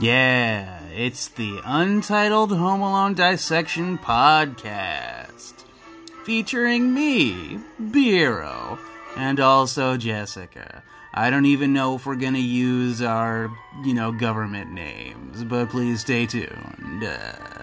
Yeah, it's the Untitled Home Alone Dissection Podcast. Featuring me, Biro, and also Jessica. I don't even know if we're gonna use our, you know, government names, but please stay tuned. Uh,